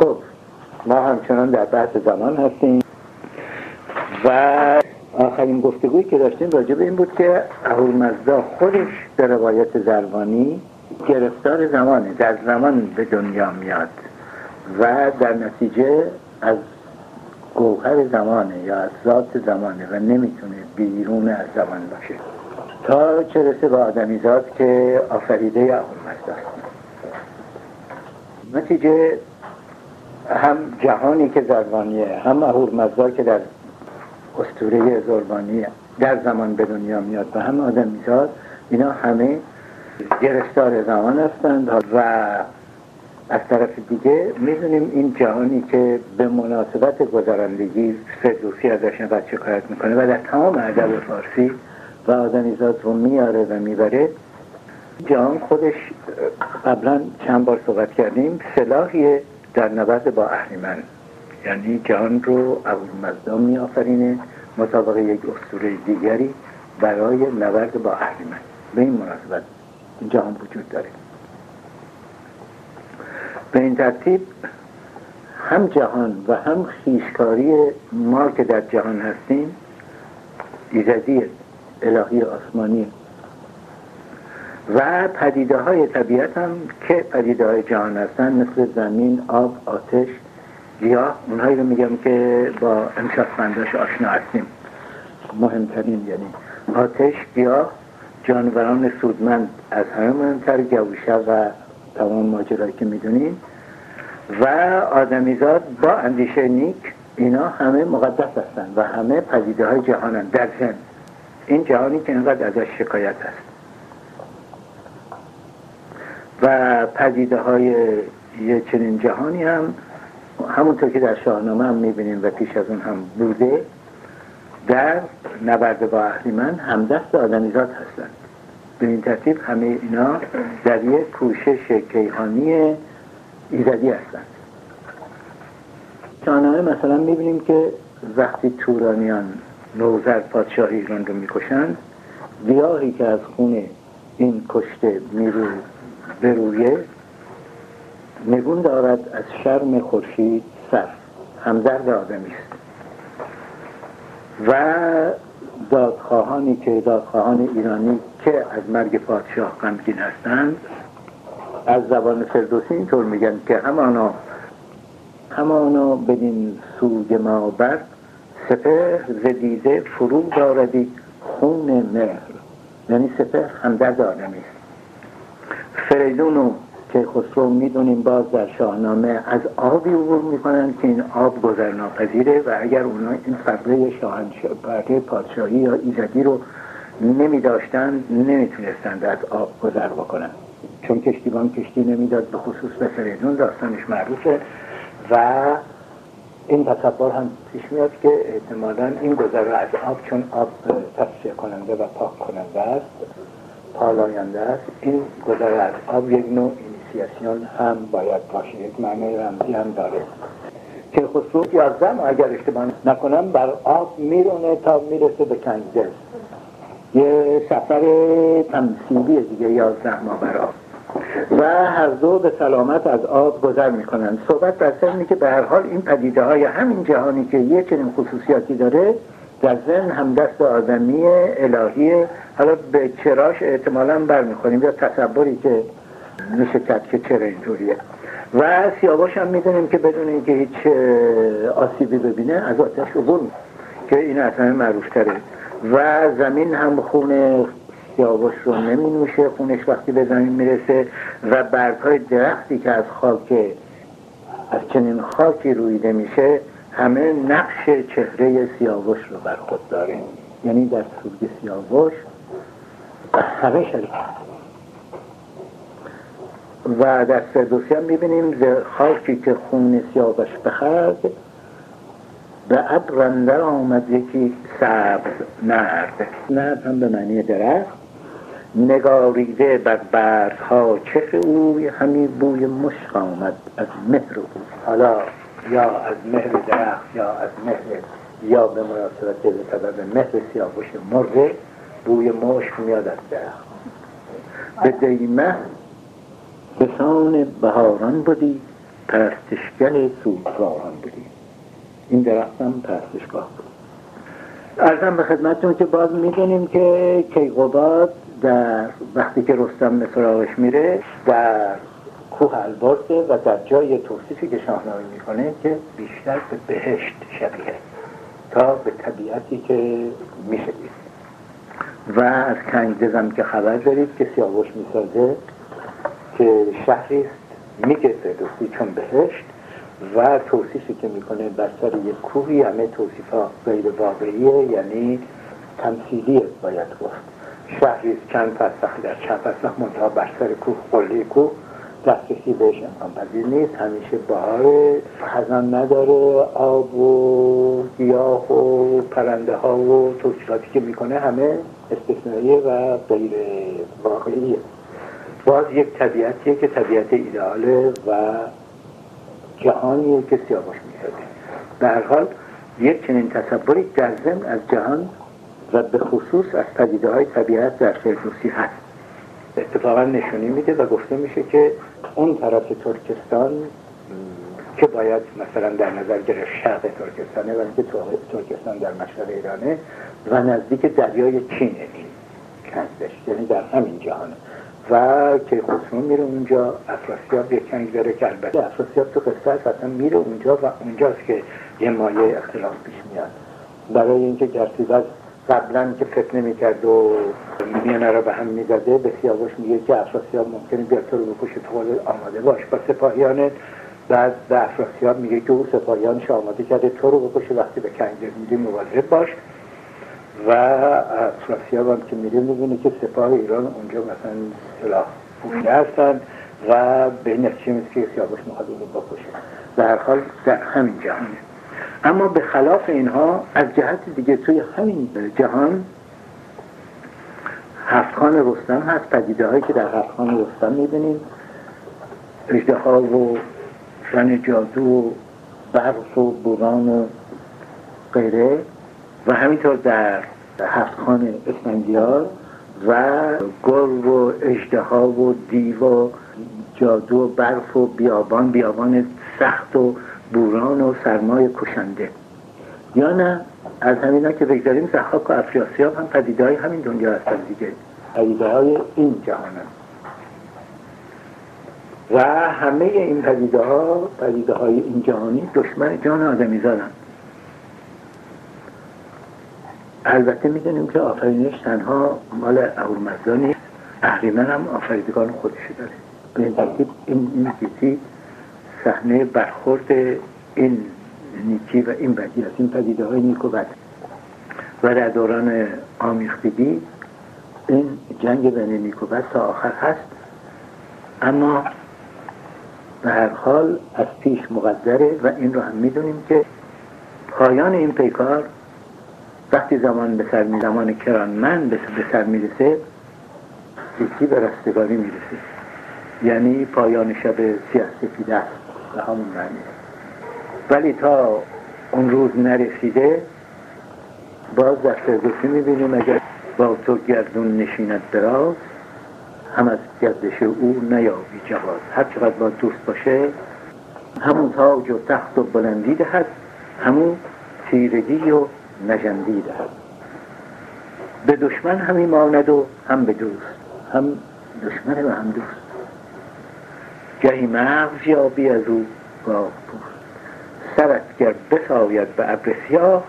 خب ما همچنان در بحث زمان هستیم. و آخرین گفتگویی که داشتیم راجع به این بود که اهورمزدا خودش به روایت زربانی گرفتار زمانه در زمان به دنیا میاد و در نتیجه از گوهر زمانه یا از ذات زمانه و نمی‌تونه بیرون از زمان باشه. تا چه رسه به آدمیزاد که آفریده اهورمزداست نتیجه هم جهانی که زربانیه هم اهورمزدا که در استوره زربانی در زمان به دنیا میاد و هم آدمیزاد اینا همه گرفتار زمان هستند و از طرف دیگه می‌دونیم این جهانی که به مناسبت گذرندگی فردوسی ازش نقد شکایت می‌کنه و در تمام ادب فارسی و آدمیزاد رو میاره و می‌بره. جهان خودش قبلا چند بار صحبت کردیم سلاحیه. در نبرد با اهریمن یعنی جهان رو ابوالمزدا می آفرینه مطابق یک اسطوره دیگری برای نبرد با اهریمن به این مناسبت جهان وجود داره. به این ترتیب هم جهان و هم خیشکاری ما که در جهان هستیم ایزدی الهی آسمانی و پدیده های طبیعت هم که پدیده های جهان هستن مثل زمین، آب، آتش گیاه اونهایی رو میگم که با امشاسمنداش آشنا هستیم. مهمترین یعنی آتش گیاه جانوران سودمند از همه مهمتر گوشه و تمام ماجرایی که می‌دونیم. و آدمیزاد با اندیشه نیک اینا همه مقدس هستند و همه پدیده های جهانن. در زن این جهانی که اینقدر ازش شکایت هست. و پدیده های یه چنین جهانی هم همونطور که در شاهنامه هم می‌بینیم و پیش از اون هم بوده در نبرد با اهریمن همدست آدمیزاد هستند. به این ترتیب همه اینا در یک کوشش کیهانی ایزدی هستند. شاهنامه مثلا می‌بینیم که وقتی تورانیان نوزر پادشاه ایران رو می‌کشند گیاهی که از خون این کشته میرو برویه نگون دارد از شرم خورشید سر. همدرد آدمی است. و دادخواهانی که دادخواهان ایرانی که از مرگ پادشاه غمگین هستند از زبان فردوسی اینطور میگن که همانا همانا بدین سوگ ما بر سپر زدیده فرو داردی خون مهر. یعنی سپر همدرد آدمی است. فریدون که خسرو می‌دونیم باز در شاهنامه از آبی عبور می‌کنن که این آب گذرناپذیره و اگر اونا این فقره شاهنشاه پادشاهی یا ایزدی رو نمی داشتن نمی‌تونستند از آب گذر بکنن. چون کشتیبان کشتی نمی‌داد به خصوص به فریدون داستانش معروفه و این تصور هم پیش میاد که احتمالا این گذر از آب چون آب تصفیه کننده و پاک کننده است پالاینده است. این گذر از آب یک نوع اینیسیاسیون هم باید باشه یک معنی رمزی هم داره. که خصوص یازدم اگر اشتباه نکنم بر آب میرونه تا می‌رسه به کنزل یه سفر تمثیلی دیگه یازده ماه بر آب. و هر دو به سلامت از آب گذر می‌کنن صحبت بر سر که به هر حال این پدیده های همین جهانی که یه چنین خصوصیاتی داره در هم دست آدمی الهی حالا به چراش احتمالا برمیخوریم. یا تصوری که میشه کرد که چرا اینطوریه. و سیاوش هم می‌دونیم که بدون اینکه هیچ آسیبی ببینه از آتش عبور که این همه معروف تره. و زمین هم خون سیاوش رو نمی نوشه خونش وقتی به زمین می‌رسه و برگهای درختی که از خاک از چنین خاکی رویده میشه همه نقش چهره سیاوش رو بر خود داره یعنی در سوگ سیاوش همه شریک و در فردوسی هم می‌بینیم خاکی که خون سیاوش بخرد به ابر آمد یکی سبز نرد نرد هم به معنی درخت. نگاریده بر برگها چه اوی همی بوی مشک آمد از مهر او. حالا یا از مهر درخت یا از مهر یا به مناسبت به سبب مهر سیاوش مرغ بوی مشک میاد از درخت. به دیمه بسان بهاران بودی پرستشگه سوگواران بودیم این درخت هم پرستشگاه بود. ارزم به خدمتتون که باز می‌دونیم که کیقوباد در وقتی که رستم به سراغش میره در کوه البرزه و در جای توصیفی که شاهنامه می‌کنه که بیشتر به بهشت شبیه تا به طبیعتی که میشه و از کنگدزم که خبر دارید که سیاوش می‌سازه که شهری است میگه فردوسی چون بهشت و توصیفی که می‌کنه بر سر یک کوهی همه توصیف ها غیر واقعیه یعنی تمثیلیه باید گفت. شهری چند فرسخ در چند فرسخ منتها بر سر کوه قله کوه. دسترسی بهش امکان پذیر نیست. همیشه بهار خزان نداره. آب و گیاه و پرنده ها و توصیفاتی که می‌کنه همه استثنائیه و غیر واقعیه. باز یک طبیعتیه که طبیعت ایدئاله و جهانیه که سیاوش می‌سازه در حال یک چنین تصوری در ضمن از جهان و به خصوص از پدیده های طبیعت در فردوسی هست. اتفاقا نشونی میده و گفته میشه که اون طرف ترکستان که باید مثلا در نظر گرفت شرق ترکستانه و اینکه ترکستان در مشرق ایرانه و نزدیک دریای چینه این کندش یعنی در همین جهانه و که خسرو میره اونجا افراسیاب یک کنگ داره که البته افراسیاب تو قصه اصلا میره اونجا و اونجاست که یه مایه اختلاف پیش میاد. برای اینکه گرسیبز قبلا که فکر نمی‌کرد و میانه را به هم می‌زده به سیاوش میگه که افراسیاب ممکنه بیاد تو رو بکشه تو آماده باش. با سپاهیانت بعد به افراسیاب میگه که او سپاهیانش آماده کرده تو رو بکشه وقتی به کنجر میری مواظب باش. و افراسیاب هم که میره می‌بینه که سپاه ایران اونجا مثلا سلاح پوشیده هستن و به نتیجه که سیاوش می‌خواد رو بکشه. در حال در همین جهانه اما به خلاف اینها از جهت دیگه توی همین جهان هفتخان رستم هست پدیده هایی که در هفتخان رستم می‌بینیم. اجده و شن جادو و برف و بوران و غیره و همینطور در هفتخان اسفندیار و گرگ و اجده و دیو و جادو و برف و بیابان. بیابان سخت و بوران و سرمای کشنده. یا نه از همینا که بگذاریم زحاک و افراسیاب هم پدیده های همین دنیا هستن دیگه. پدیده های این جهان هست و همه این پدیده ها پدیده های این جهانی دشمن جان آدمی زادن البته می‌دونیم که آفرینش تنها مال اهورمزدا نیست اهریمن هم آفریدگان خودشو داره. به این ترتیب این نیکی صحنه برخورد این نیکی و این بدی از این پدیده های نیک و بد. و در دوران آمیختگی این جنگ بین نیک و بد تا آخر هست. اما به هر حال از پیش مقدره و این رو هم می‌دونیم که پایان این پیکار وقتی زمان به سر می زمان کرانمن به سر می‌رسه یکی به رستگاری می‌رسه. یعنی پایان شب سیاه است به همون معنی. ولی تا اون روز نرسیده باز در فردوسی می‌بینیم اگر با تو گردون نشیند دراز هم از گردش او نیابی جواز. هر چقدر با دوست باشه همون تاج و تخت و بلندی دهد همون تیرگی و نجندی دهد. به دشمن همی ماند و هم به دوست هم دشمن و هم دوست. گهی مغز یابی از او گاه سرت گر بساید به ابر سیاه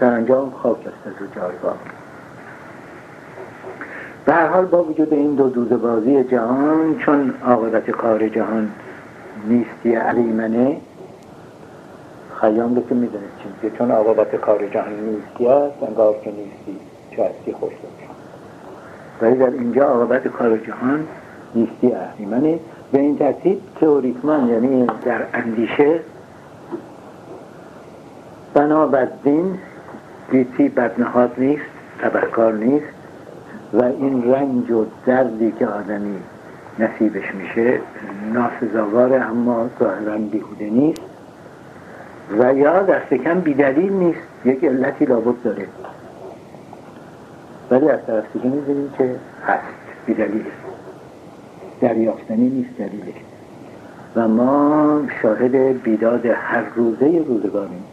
سرانجام خاک است از او جایگاه. به هر حال با وجود این دو دوزه بازی جهان چون عاقبت کار جهان نیستی علیمنه خیام رو که می‌دونید چیزی. چون عاقبت کار جهان نیستی است انگار که نیستی چه هستی خوش ولی در اینجا عاقبت کار جهان نیستی اهریمنه به این ترتیب تئوریکمان یعنی در اندیشه بنابر دین گیتی بدنهاد نیست تبهکار نیست و این رنج و دردی که آدمی نصیبش میشه ناسزاواره اما ظاهرا بیهوده نیست و یا دست کم بیدلیل نیست یک علتی لابد داره. ولی از طرف دیگه که هست بیدلیل. دریافتنی نیست دلیلش و ما شاهد بیداد هر روزه روزگاریم.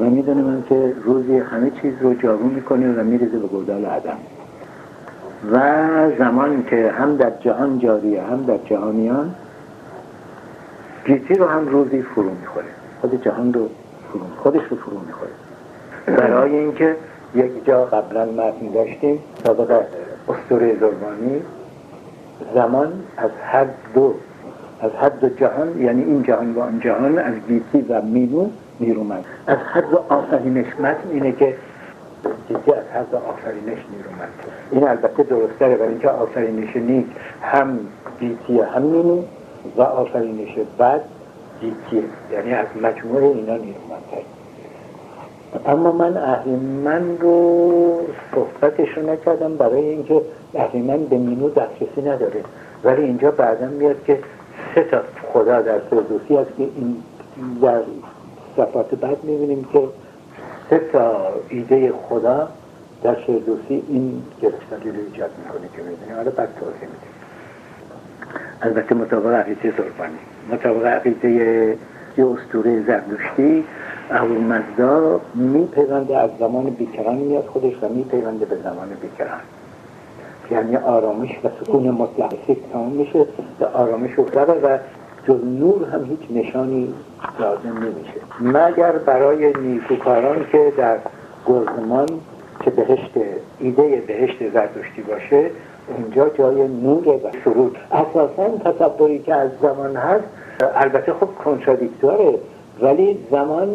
و می‌دونیم که روزی همه چیز رو جارو می‌کنه و میریزه به گودال عدم. و زمان که هم در جهان جاریه هم در جهانیان گیتی رو هم روزی فرو می‌خوره. خود جهان رو فرو خودش رو فرو می‌خوره. برای اینکه یک جا قبلا متن داشتیم سابقه استوره زربانی زمان از هر دو از هر دو جهان یعنی این جهان و آن جهان از گیتی و مینو نیرومند از هر دو آفرینش متن اینه که گیتی از هر دو آفرینش نیرومند این البته درستره برای اینکه آفرینش نیک هم گیتی هم مینو و آفرینش بد گیتیه یعنی از مجموعه اینا نیرومندتر اما من اهریمن رو صحبتش رو نکردم برای اینکه اهریمن به مینو دسترسی نداره. ولی اینجا بعدا میاد که سه تا خدا در فردوسی هست که این در صفات بعد می‌بینیم که سه تا ایده خدا در فردوسی این گرفتاری رو ایجاد می‌کنه که می‌بینیم. حالا بعد توضیح میدیم. البته مطابق عقیده زربانی مطابق عقیده یه اسطوره زردشتی ابو مزدا میپیونده از زمان بیکران میاد خودش و میپیونده به زمان بیکران. یعنی آرامش و سکون مطلق تمام میشه به آرامش افتاده و جز نور هم هیچ نشانی لازم نمیشه. مگر برای نیکوکاران که در گرزمان که بهشت ایده بهشت زردشتی باشه اونجا جای نور و سرود اساسا تصوری که از زمان هست البته خب کنترادیکتوره ولی زمان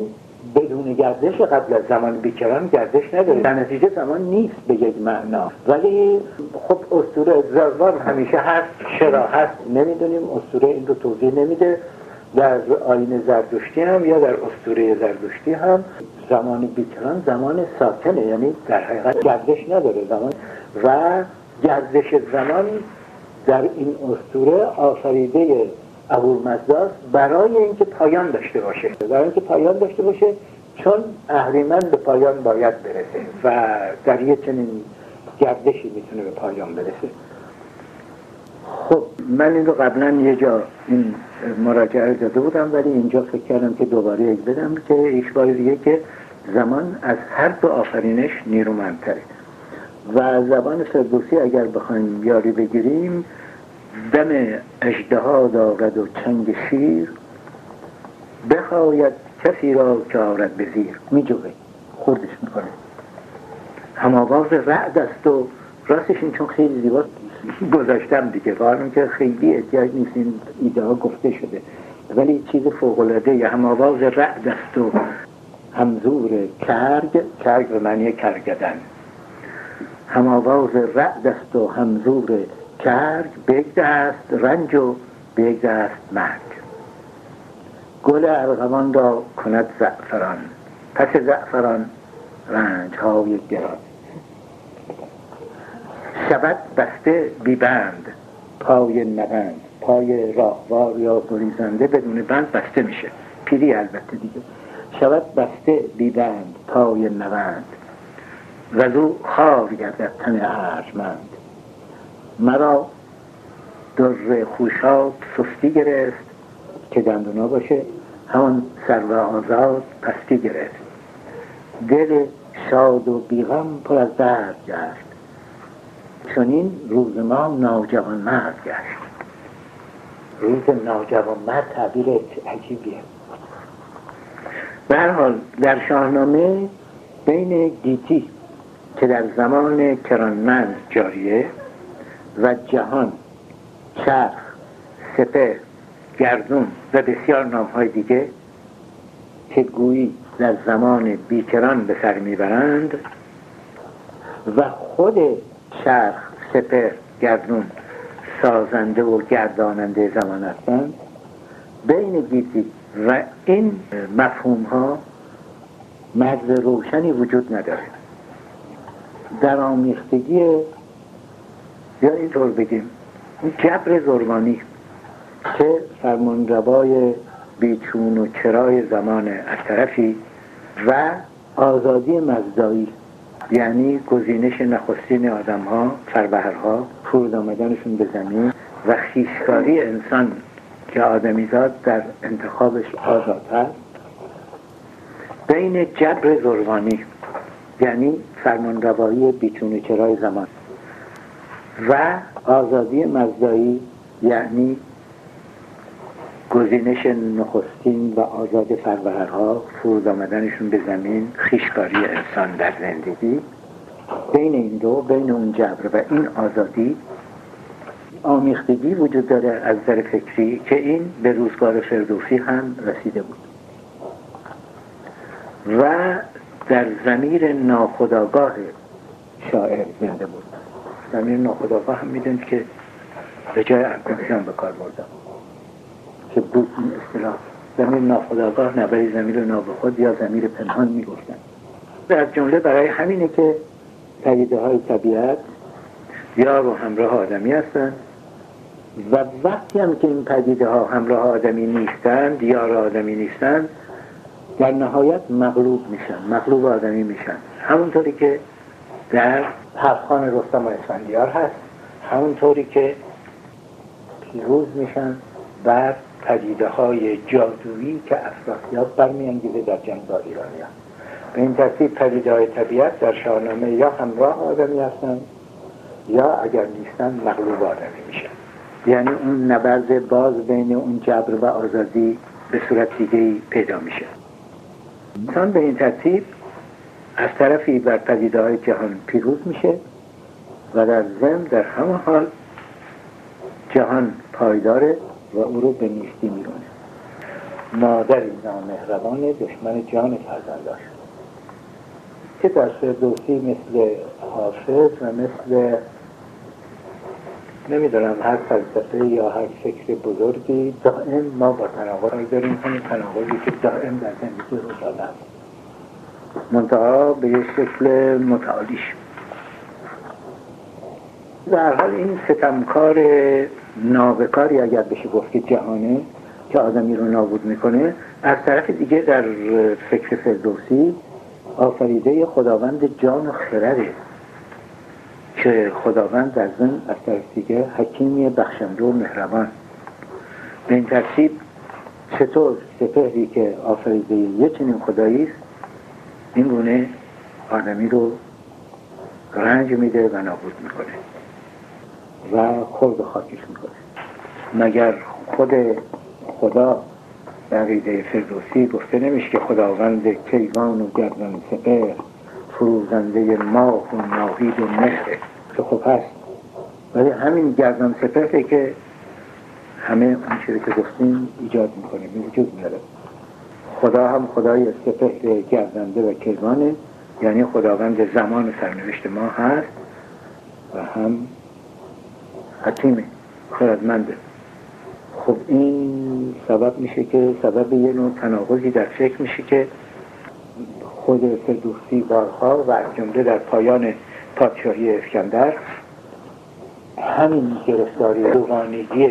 بدون گردش قبل از زمان بیکران گردش نداره در نتیجه زمان نیست به یک معنا. ولی خب اسطوره زربان همیشه هست چرا هست؟ نمی‌دونیم اسطوره این رو توضیح نمیده. در آین زردشتی هم یا در اسطوره زردشتی هم زمان بیکران زمان ساکنه. یعنی در حقیقت گردش نداره زمان. و گردش زمان در این اسطوره آفریده ابوالمزداست برای اینکه پایان داشته باشه. برای اینکه پایان داشته باشه چون اهریمن به پایان باید برسه و در یه چنین گردشی می‌تونه به پایان برسه. خب من این رو قبلا یه جا این مراجعه داده بودم ولی اینجا فکر کردم که دوباره یک بدم که ایش دیگه که زمان از هر دو آفرینش نیرومندتره. و زبان فردوسی اگر بخوایم یاری بگیریم دم اجدها دارد و چنگ شیر. بخواید کسی را که آرد به زیر. می جوه خوردش می‌کنه هم آواز رعد است و راستش این چون خیلی زیبا گذاشتم دیگه. قانون که خیلی احتیاج نیست این ایده ها گفته شده. ولی چیز فوقلاده هم آواز رعد است و همزور کرگ. کرگ به معنی کرگدن. هم رعد است و همزور کرگ به دست رنج و به دست مرگ. گل ارغوان را کند زعفران. پس زعفران رنج های گران. شود بسته بیبند پای نبند. پای راهوار یا گریزنده بدون بند بسته میشه. پیری البته دیگه. شود بسته بیبند پای نبند. و زو خار گردد تن ارجمند. مرا در خوشات سستی گرفت که دندونا باشه. همان سر و آزاد پستی گرفت. دل شاد و بیغم پر از درد گشت. چون این روز ما ناجوان مرد گشت. روز ناجوان مرد تعبیر عجیبیه. حال در شاهنامه بین گیتی که در زمان کرانمند جاریه و جهان چرخ سپه گردون و بسیار نام های دیگه که گویی در زمان بیکران به سر می‌برند و خود چرخ سپه گردون سازنده و گرداننده زمان هستند بین گیتی و این مفهوم ها مرز روشنی وجود نداره. در آمیختگی یا اینطور بگیم. این جبر زربانی که فرمانروای بیچون و چرای زمان از طرفی و آزادی مزدایی یعنی گزینش نخستین آدم ها فربهرها فرود آمدنشون به زمین و خیشکاری انسان که آدمیزاد در انتخابش آزاد هست بین جبر زروانی یعنی فرمانروایی بیتون چرای زمان. و آزادی مزدایی یعنی گزینش نخستین و آزاد فرورها فرود آمدنشون به زمین خیشکاری انسان در زندگی. بین این دو بین اون جبر و این آزادی آمیختگی وجود داره از نظر فکری که این به روزگار فردوسی هم رسیده بود. و در زمیر ناخداگاه شاعر زنده بود. زمیر ناخداگاه هم می‌دونید که به جای انکانسیان به کار بردم که بود این اصطلاح زمیر ناخداگاه نبری زمیر نابخود یا زمیر پنهان می‌گفتن. از جمله برای همینه که پدیده های طبیعت یا رو همراه آدمی هستند و وقتی هم که این پدیده ها همراه آدمی نیستند یا آدمی نیستند در نهایت مغلوب میشن مغلوب آدمی میشن. همونطوری که در حرفخان رستم و اسفندیار هست. همونطوری که پیروز میشن بر پدیده های جادویی که افراسیاب برمیانگیزه در جنگ با ایرانیان به این ترتیب پدیده های طبیعت در شاهنامه یا همراه آدمی هستند یا اگر نیستن مغلوب آدمی میشن. یعنی اون نبرد باز بین اون جبر و آزادی به صورت دیگه پیدا میشه. انسان به این ترتیب از طرفی بر پدیده های جهان پیروز میشه و در زم در همه حال جهان پایداره و او رو به نیستی میرونه. مادری نامهربان دشمن جان فرزنداش که در فردوسی مثل حافظ و مثل نمی‌دونم هر فلسفه یا هر فکر بزرگی دائم ما با تناقض داریم. همین تناقضی که دائم در زندگی رو دادم منتها به یک شکل متعالیش در حال این ستمکار نابکاری اگر بشه گفت که جهانه که آدمی رو نابود می‌کنه از طرف دیگه در فکر فردوسی آفریده خداوند جان و خرده که خداوند در زن از طرف دیگه حکیمی بخشنده و مهربان. به این ترتیب چطور سپهری که آفریده یه چنین خدایی است این گونه آدمی رو رنج میده و نابود می‌کنه و خورد خاکش می‌کنه. مگر خود خدا عقیده فردوسی گفته نمیشه که خداوند کیوان و گردن سپر فروزنده ماه و ناهید و مهره که خب هست. ولی همین گردن سپهره که همه اون که گفتیم ایجاد می‌کنه به وجود میاره خدا هم خدای سپهر گردنده و کیوانه. یعنی خداوند زمان سرنوشت ما هست و هم حکیمه خردمنده. خب این سبب میشه که سبب یه نوع تناقضی در فکر میشه که خود فردوسی بارها و از جمله در پایان پادشاهی اسکندر همین گرفتاری روحانیگی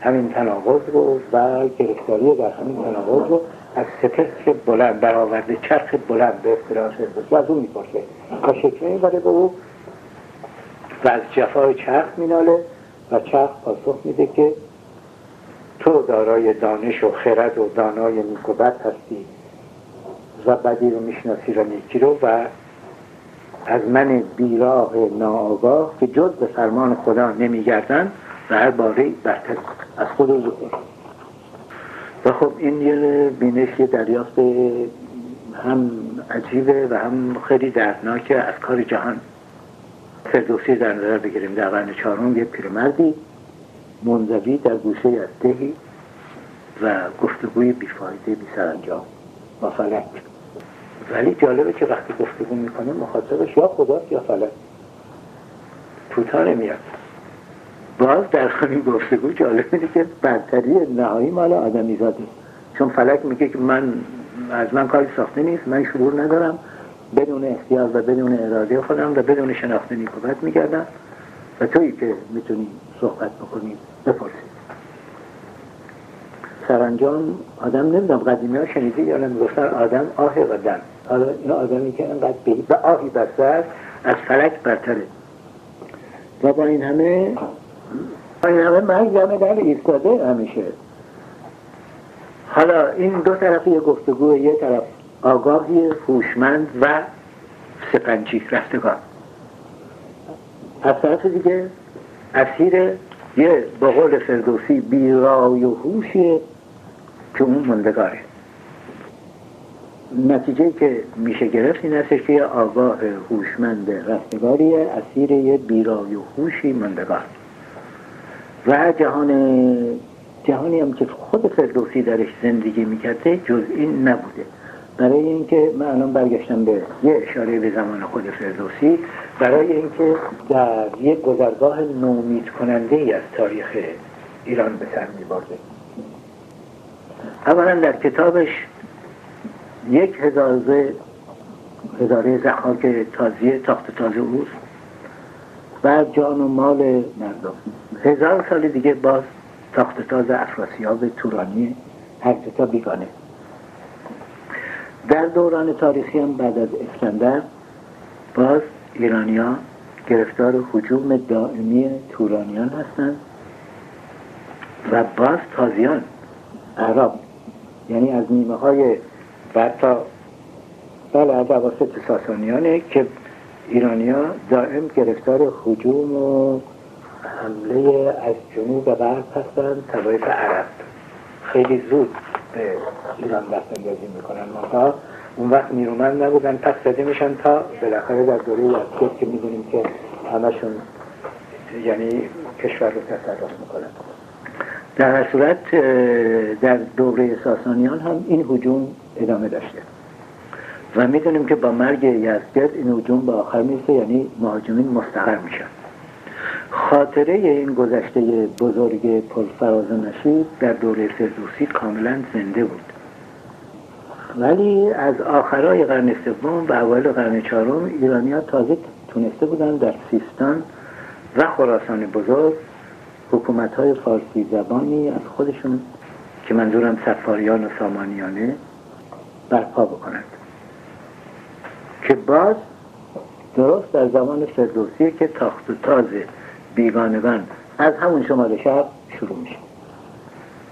همین تناقض رو و گرفتاری در همین تناقض رو از سپهر بلند برآورده چرخ بلند به اصطلاح و از اون می‌پرسه. تا شکل می‌بره به او و از جفای چرخ میناله و چرخ پاسخ میده که تو دارای دانش و خرد و دانای نیک و بد هستی و بدی رو می‌شناسی و نیکی رو و از من بیراه ناآگاه که جز به فرمان خدا نمیگردن و هر باره برتر از خود و خب این یه بینش یه دریافت هم عجیبه و هم خیلی دردناکه از کار جهان. فردوسی در نظر بگیریم. در قرن چهارم یه پیرمردی منزوی در گوشه از دهی و گفتگوی بیفایده بی سرانجام با فلک. ولی جالبه که وقتی گفتگو می‌کنه مخاطبش یا خداست یا فلک. توتا نمیاد باز در همین گفتگو جالب اینه که برتری نهایی مال آدمی زاده. چون فلک میگه که من از من کاری ساخته نیست من شعور ندارم. بدون اختیار و بدون اراده خودم و بدون شناخت نیکوبت میگردم و تویی که می‌تونی صحبت بکنی بپرسید سرانجام آدم نمی‌دونم قدیمی ها شنیده یا نمی‌گفتن آدم آه و دم. حالا این آدمی که انقدر بهی و آهی بسر از فلک برتره و با این همه این همه مرگ همه در ایستاده همیشه. حالا این دو طرف یه گفتگو یه طرف آگاهی هوشمند و سپنجی رفتگان. از طرف دیگه اسیر یه با قول فردوسی بیرای و هوشیه که اون مندگاره. نتیجه که میشه گرفت این است که آگاه هوشمند رستگاریه اسیر یه بیرای و هوشی مندگار. و جهان جهانی هم که خود فردوسی درش زندگی می‌کرده جز این نبوده. برای اینکه من الان برگشتم به یه اشاره به زمان خود فردوسی برای اینکه در یک گذرگاه نومید کننده ای از تاریخ ایران به سر می اولا در کتابش یک هزاره هزاره زخاک تازیه تاخت تازه اوست. بر جان و مال مردم. هزار سال دیگه باز تاخت تاز افراسیاب تورانی هر تا بیگانه. در دوران تاریخی هم بعد از اسکندر باز ایرانیا گرفتار حجوم دائمی تورانیان هستند و باز تازیان عرب یعنی از نیمه های تا بله از عواسط ساسانیانه که ایرانیا دائم گرفتار حجوم و حمله از جنوب و غرب هستند توایف عرب. خیلی زود به ایران دست اندازی می‌کنن. منتها اون وقت نیرومند نبودن پس زده میشن تا بالاخره در دوره یزدگرد که می‌دونیم که همشون یعنی کشور رو تصرف می‌کنن. در هر صورت در دوره ساسانیان هم این حجوم ادامه داشته. و می‌دونیم که با مرگ یزدگرد این حجوم به آخر می‌رسه یعنی مهاجمین مستقر میشن. خاطره این گذشته بزرگ پرفراز و نشید در دوره فردوسی کاملا زنده بود. ولی از آخرای قرن سوم و اول قرن چهارم ایرانیا تازه تونسته بودن در سیستان و خراسان بزرگ حکومت های فارسی زبانی از خودشون که منظورم سفاریان و سامانیانه برپا بکنند. که باز درست در زمان فردوسی که تاخت و تاز بیگانگان. از همون شمال شب شروع میشه.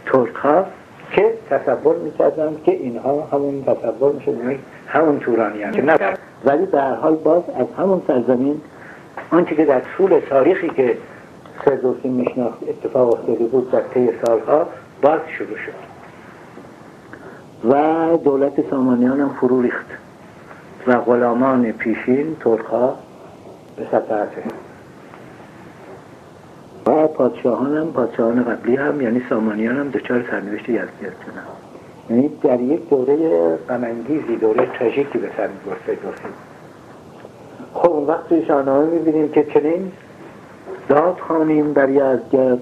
ترک ها که تصور می‌کردن که اینها همون تصور میشه یعنی همون تورانی هم. که نه ولی هر حال باز از همون سرزمین آنچه که در طول تاریخی که فردوسی میشناخت اتفاق افتاده بود در طی سالها باز شروع شد. و دولت سامانیان هم فرو ریخت. و غلامان پیشین ترکها به سطحه و پادشاهان هم پادشاهان قبلی هم یعنی سامانیان هم دچار سرنوشت یزدگرد شدن یعنی در یک دوره غمانگیزی دوره تراژیکی به سر می‌برد خب اون وقت شاهنامه می‌بینیم که چنین داد خانیم بر یزدگرد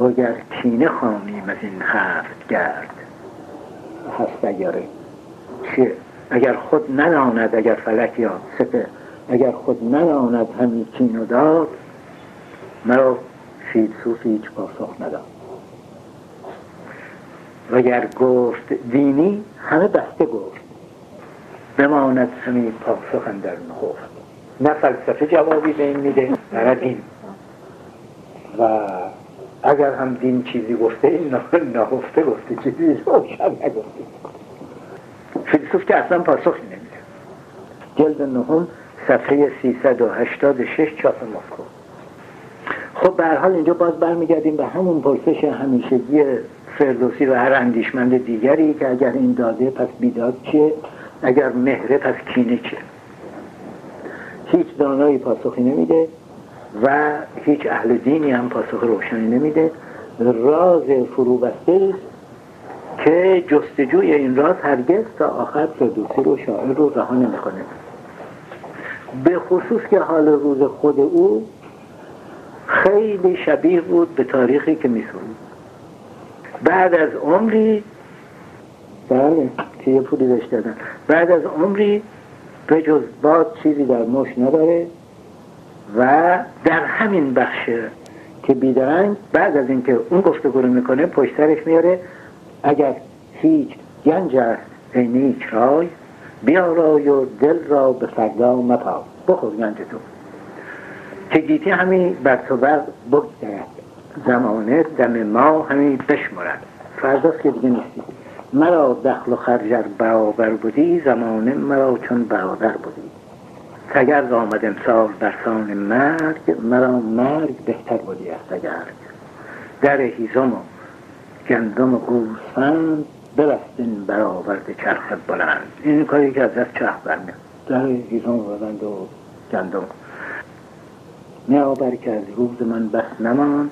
اگر کینه خانیم از این هفت گرد. هست اگره که اگر خود نداند اگر فلک یا سپه اگر خود نداند همین کین و داد مرا فیلسوف هیچ پاسخ نداد وگر گفت دینی همه بسته گفت. بماند همین پاسخ در نخفت نه فلسفه جوابی به این میده نه دین. و اگر هم دین چیزی گفته این نهفته گفته چیزی نگفته. فیلسوف که اصلا پاسخی نمیده. جلد نهم صفحه 386 چاپ مسکو خب به حال اینجا باز برمیگردیم به همون پرسش همیشگی فردوسی و هر اندیشمند دیگری که اگر این داده پس بیداد چیه؟ اگر مهره پس کینه چیه؟ هیچ دانایی پاسخی نمیده و هیچ اهل دینی هم پاسخ روشنی نمیده. راز فرو بسته که جستجوی این راز هرگز تا آخر فردوسی رو شاعر رو رها نمی‌کنه. به خصوص که حال روز خود او خیلی شبیه بود به تاریخی که میسوند بعد از عمری بله که یه پولی داشت بعد از عمری به جز باد چیزی در مش نداره و در همین بخش که بیدرنگ بعد از اینکه اون گفتگو رو می‌کنه پشت سرش میاره اگر هیچ گنج است نیک رای بیارای و دل را به فردا مپا. بخور گنج تو. که گیتی همین بر تو بر بگذرد. زمانه دم ما همین بشمرد. فرداست که دیگه نیستی. مرا دخل و خرجر برابر بودی زمانه مرا چون برادر بودی. تگرز آمد امسال برسان مرگ مرا مرگ بهتر بودی از تگرگ در هیزم و گندم و گوسفند برآورد چرخ بلند. این کاری که از دست چرخ برمیاد. در هیزم و گندم. میآور که از روز من بس نمان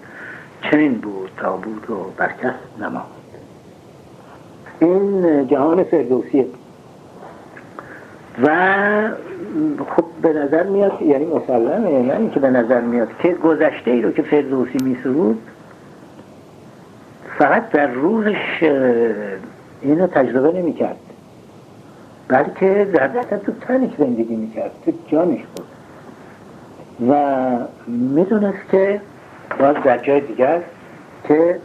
چنین بود تا بود و برکس نماند. این جهان فردوسیه و خب به نظر میاد یعنی مسلمه نه اینکه به نظر میاد که گذشته ای رو که فردوسی میسرود فقط در روحش اینو تجربه نمی‌کرد بلکه در تو تنش زندگی می‌کرد تو جانش بود. و می‌دونست که باز در جای دیگر که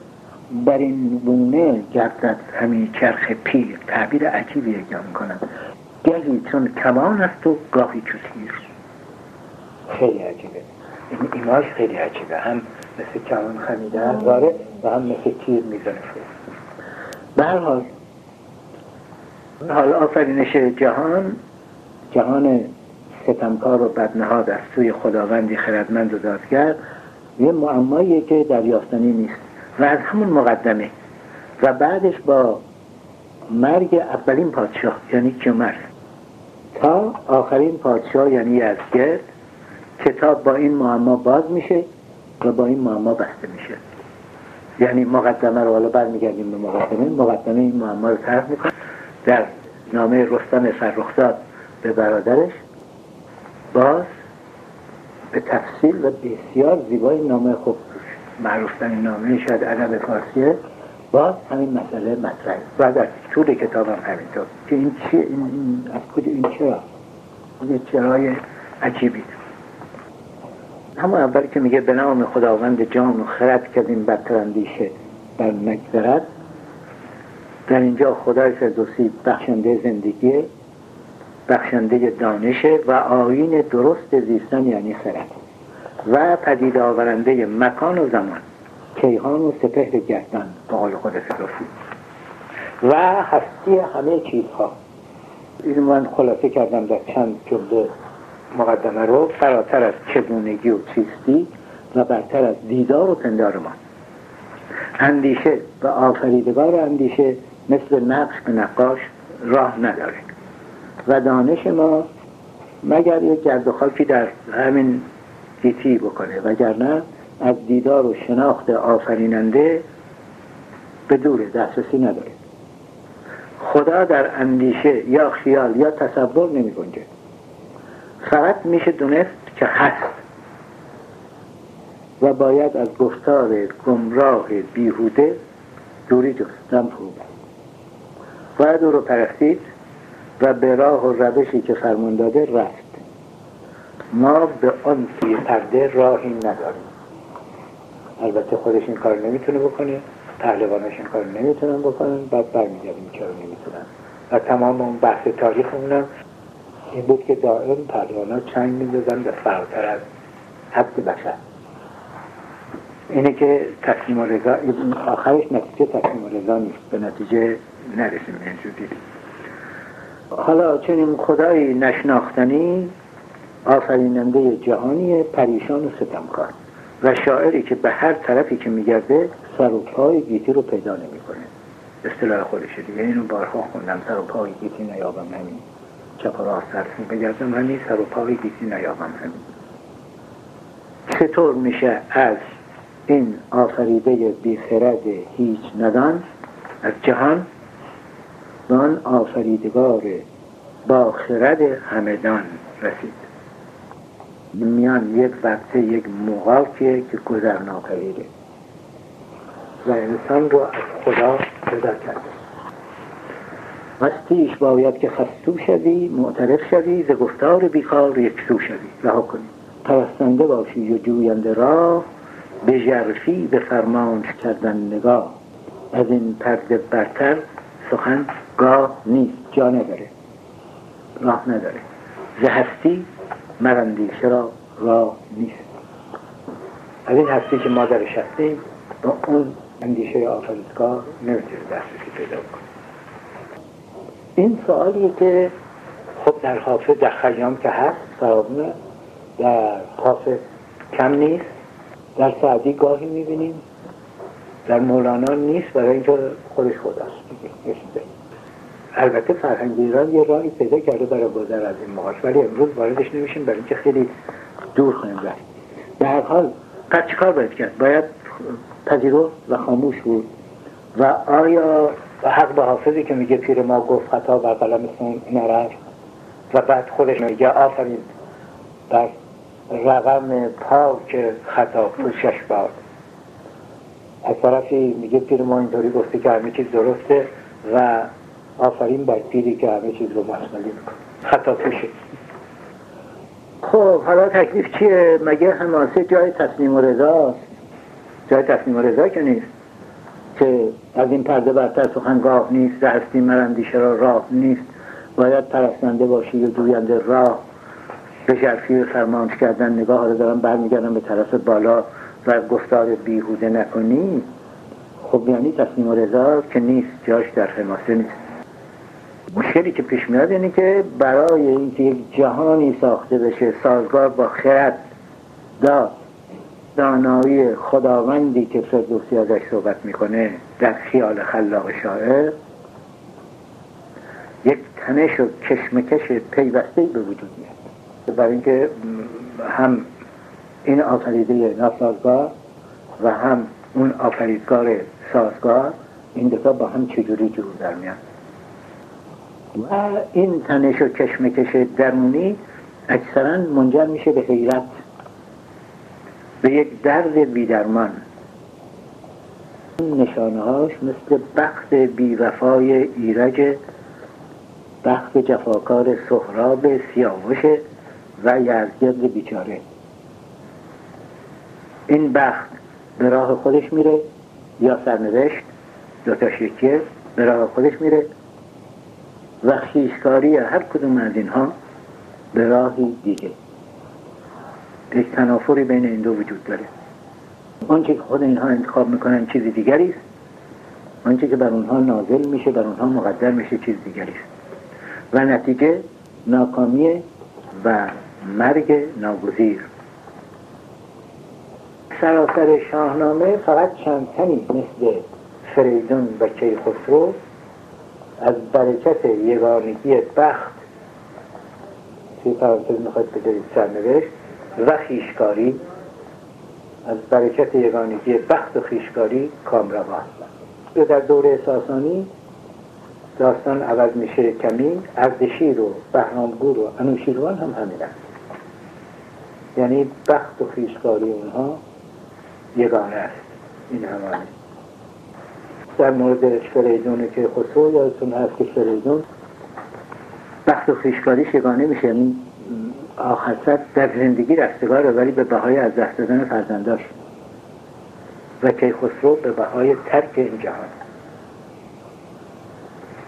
بر این بونه گردد همین چرخ پیر تعبیر عجیبی اگه می‌کنم. گهی چون کمان است و گاهی چون تیر. خیلی عجیبه. این ایماش خیلی عجیبه. هم مثل کمان خمیده داره و هم مثل تیر می‌زنه. به هر حال حال آفرینش جهان جهان ستمکار و بدنهاد از سوی خداوندی خردمند و دادگر یه معماییه که دریافتنی نیست و از همون مقدمه. و بعدش با مرگ اولین پادشاه یعنی کیومرث تا آخرین پادشاه یعنی یزگرد کتاب با این معما باز میشه و با این معما بسته میشه. یعنی مقدمه رو حالا برمیگردیم به مقدمه. مقدمه این معما رو طرح می‌کنه در نامه رستم فرخزاد به برادرش. باز به تفصیل و بسیار زیبای نامه خوب معروفتن نامه شاید ادب فارسیه باز همین مسئله مطرحه. و در طول کتاب هم همینطور. که این چیه؟ این, این از کجا این چرا؟ این چرای عجیبی. همون اول که میگه به نام خداوند جان و خرد این بدتر اندیشه بر مگذرد در اینجا خدای فردوسی بخشنده زندگی بخشنده دانشه و آین درست زیستن یعنی خرد و پدید آورنده مکان و زمان کیهان و سپهر گردن به قول خود فردوسی و هستی همه چیزها. این من خلاصه کردم در چند جمله مقدمه رو. فراتر از چگونگی و چیستی و برتر از دیدار و پندار ما اندیشه و آفریدگار اندیشه مثل نقش به نقاش راه نداره. و دانش ما مگر یک گرد خاکی در همین گیتی بکنه وگرنه از دیدار و شناخت آفریننده به دور دسترسی نداره. خدا در اندیشه یا خیال یا تصور نمی گنجه. فقط میشه دونست که هست و باید از گفتار گمراه بیهوده دوری جست فرو باید او رو پرستید و به راه و روشی که فرمان داده رفت. ما به آن سوی پرده راهی نداریم. البته خودش این کار نمی‌تونه بکنه پهلوانش این کار نمی‌تونن بکنن بعد برمیگردیم چرا نمی‌تونن. و تمام اون بحث تاریخمون این بود که دائم پهلوانا چنگ میدازن به فراتر از حد بشر. اینه که تصمیم رضا آخرش نتیجه تصمیم رضا نیست. به نتیجه نرسیم. اینجوری حالا چنین خدایی نشناختنی آفریننده جهانی پریشان و ستمکار و شاعری که به هر طرفی که میگرده سر و پای گیتی رو پیدا نمی‌کنه. اصطلاح خودشه دیگه. اینو بارها خوندم. سر و پای گیتی نیابم همین. چپ و راست بگردم همین سر و پای گیتی نیابم همین. چطور میشه از این آفریده بیخرد هیچ ندان؟ از جهان به آن آفریدگار با خرد همدان رسید. میان یک وقته یک مقاکیه که گذر ناپذیره و انسان رو از خدا جدا کرده. وستیش باید که خستو شوی معترف شوی ز گفتار بیکار یک سو شوی. رها کنی پرستنده باشی و جوینده راه به جرفی به فرمانش کردن نگاه. از این پرده برتر سخن گاه نیست جا نداره. راه نداره. زهستی مرندیشه را راه نیست. از این هستی که ما درش هستیم با اون اندیشه آفریدگاه نمی‌تونه دسترسی پیدا کنه. این سوالیه که خب در حافظ در خیام که هست فرامونه در حافظ کم نیست. در سعدی گاهی می‌بینیم. در مولانا نیست برای اینکه خودش خداست. البته فرهنگ ایران یه راهی پیدا کرده برای گذر از این مقاش ولی امروز واردش نمیشیم برای اینکه خیلی دور خواهیم رفت در حال پس چیکار باید کرد؟ باید پذیرفت و خاموش بود. و آیا حق به حافظی که میگه پیر ما گفت خطا بر قلمتون نرفت و بعد خودش میگه آفرین. بر رقم پاک خطا پوشش باد. از طرفی میگه پیر ما اینطوری گفته که همه چیز درسته و آفرین بر پیری که همه چیز رو می‌کنه. خطا پوشه خب حالا تکلیف چیه؟ مگه حماسه جای تصمیم و رضاست جای تصمیم و رضا که نیست. که از این پرده برتر سخنگاه نیست هستی مرندیشه را راه نیست. باید پرستنده باشی و دوینده راه. به شرفی فرمانش کردن نگاه. رو دارم برمیگردم به طرف بالا. و گفتار بیهوده نکنی. خب یعنی تصمیم و رضا که نیست. جاش در حماسه نیست. مشکلی که پیش میاد اینه که برای اینکه یک جهانی ساخته بشه سازگار با خرد داد دانایی خداوندی که فردوسی ازش صحبت می‌کنه در خیال خلاق شاعر یک تنش و کشمکش پیوسته به وجود میاد. برای اینکه هم این آفریده ناسازگار و هم اون آفریدگار سازگار این دوتا با هم چجوری جور در میاد و این تنش و کشمکش درونی اکثرا منجر میشه به حیرت به یک درد بیدرمان. نشانه هاش مثل بخت بیوفای ایرج بخت جفاکار سهراب سیاوش و یزگرد بیچاره. این بخت به راه خودش میره یا سرنوشت دوتا شکیه به راه خودش میره و خیشکاری هر کدوم از اینها به راهی دیگه. یک تنافری بین این دو وجود داره. آنچه که خود اینها انتخاب می‌کنن چیز دیگری است آنچه که بر اونها نازل میشه بر اونها مقدر میشه چیز دیگری است. و نتیجه ناکامی و مرگ ناگزیر. سراسر شاهنامه فقط چند تنی مثل فریدون و کیخسرو از برکت یگانگی بخت. توی پرانتز می‌خواید بذارید سرنوشت و خیشکاری از برکت یگانگی بخت و خیشکاری کامروا هستند در دوره ساسانی داستان عوض میشه کمی اردشیر و بهرامگور و انوشیروان هم همین هست یعنی بخت و خیشکاری اونها یگانه است. این همانی در مورد فریدون که خسرو یادتون هست که فریدون بخت و خیشکاری یگانه میشه؟ یعنی آخر سر در زندگی رستگاره ولی به بهای از دست دادن فرزنداش. و که خسرو به بهای ترک این جهان.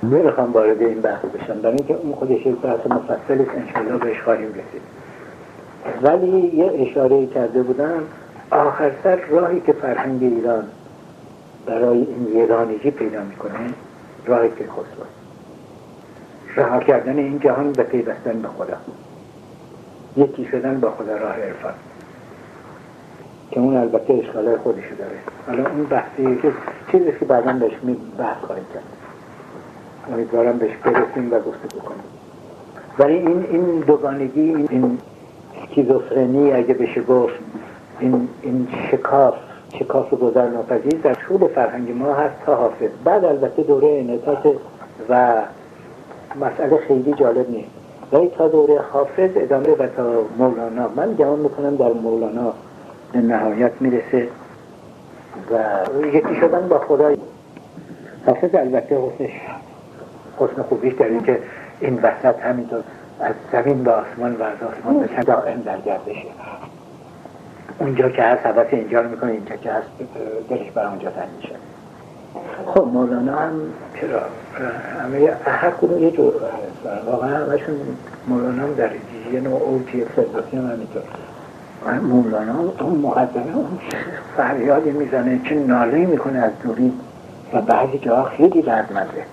نمی‌خوام وارد این بحث بشم. برای اینکه اون خودش یک بحث مفصل است انشالله بهش خواهیم رسید. ولی یه اشاره کرده بودم آخر سر راهی که فرهنگ ایران برای این یگانگی پیدا می‌کنه راهی که خسرو رها کردن این جهان به پیوستن به خدا. یکی شدن با خدا راه عرفان. که اون البته اشکالای خودشو داره. حالا اون بحثی که چیزی که بعدا بهش می بحث خواهیم کرد. امیدوارم بهش برسیم و گفته بکنیم ولی این این دوگانگی این, این سکیزوفرنی اگه بشه گفت این, این شکاف شکاف گذر ناپذیر در طول فرهنگ ما هست تا حافظ. بعد البته دوره انعطاف و مسئله خیلی جالب نیست. ولی تا دوره حافظ ادامه و تا مولانا. من گمان می‌کنم در مولانا به نهایت می‌رسه و یکی شدن با خدای. حافظ البته حسنش حسن خوبیش در این که این وسط همینطور از زمین به آسمان و از آسمان به دائم در گردشه اونجا که هست حوث اینجا رو می‌کنه اینجا که هست دلش بر اونجا تنگ میشه. خب مولانا هم چرا؟ همه هر کدوم یه جور واقعا همشون مولانا هم در یه نوع اوجی فردوسی هم همینطور. مولانا اون مقدمه اون فریادی می‌زنه چه ناله می‌کنه از دوری و بعضی جاها خیلی دردمنده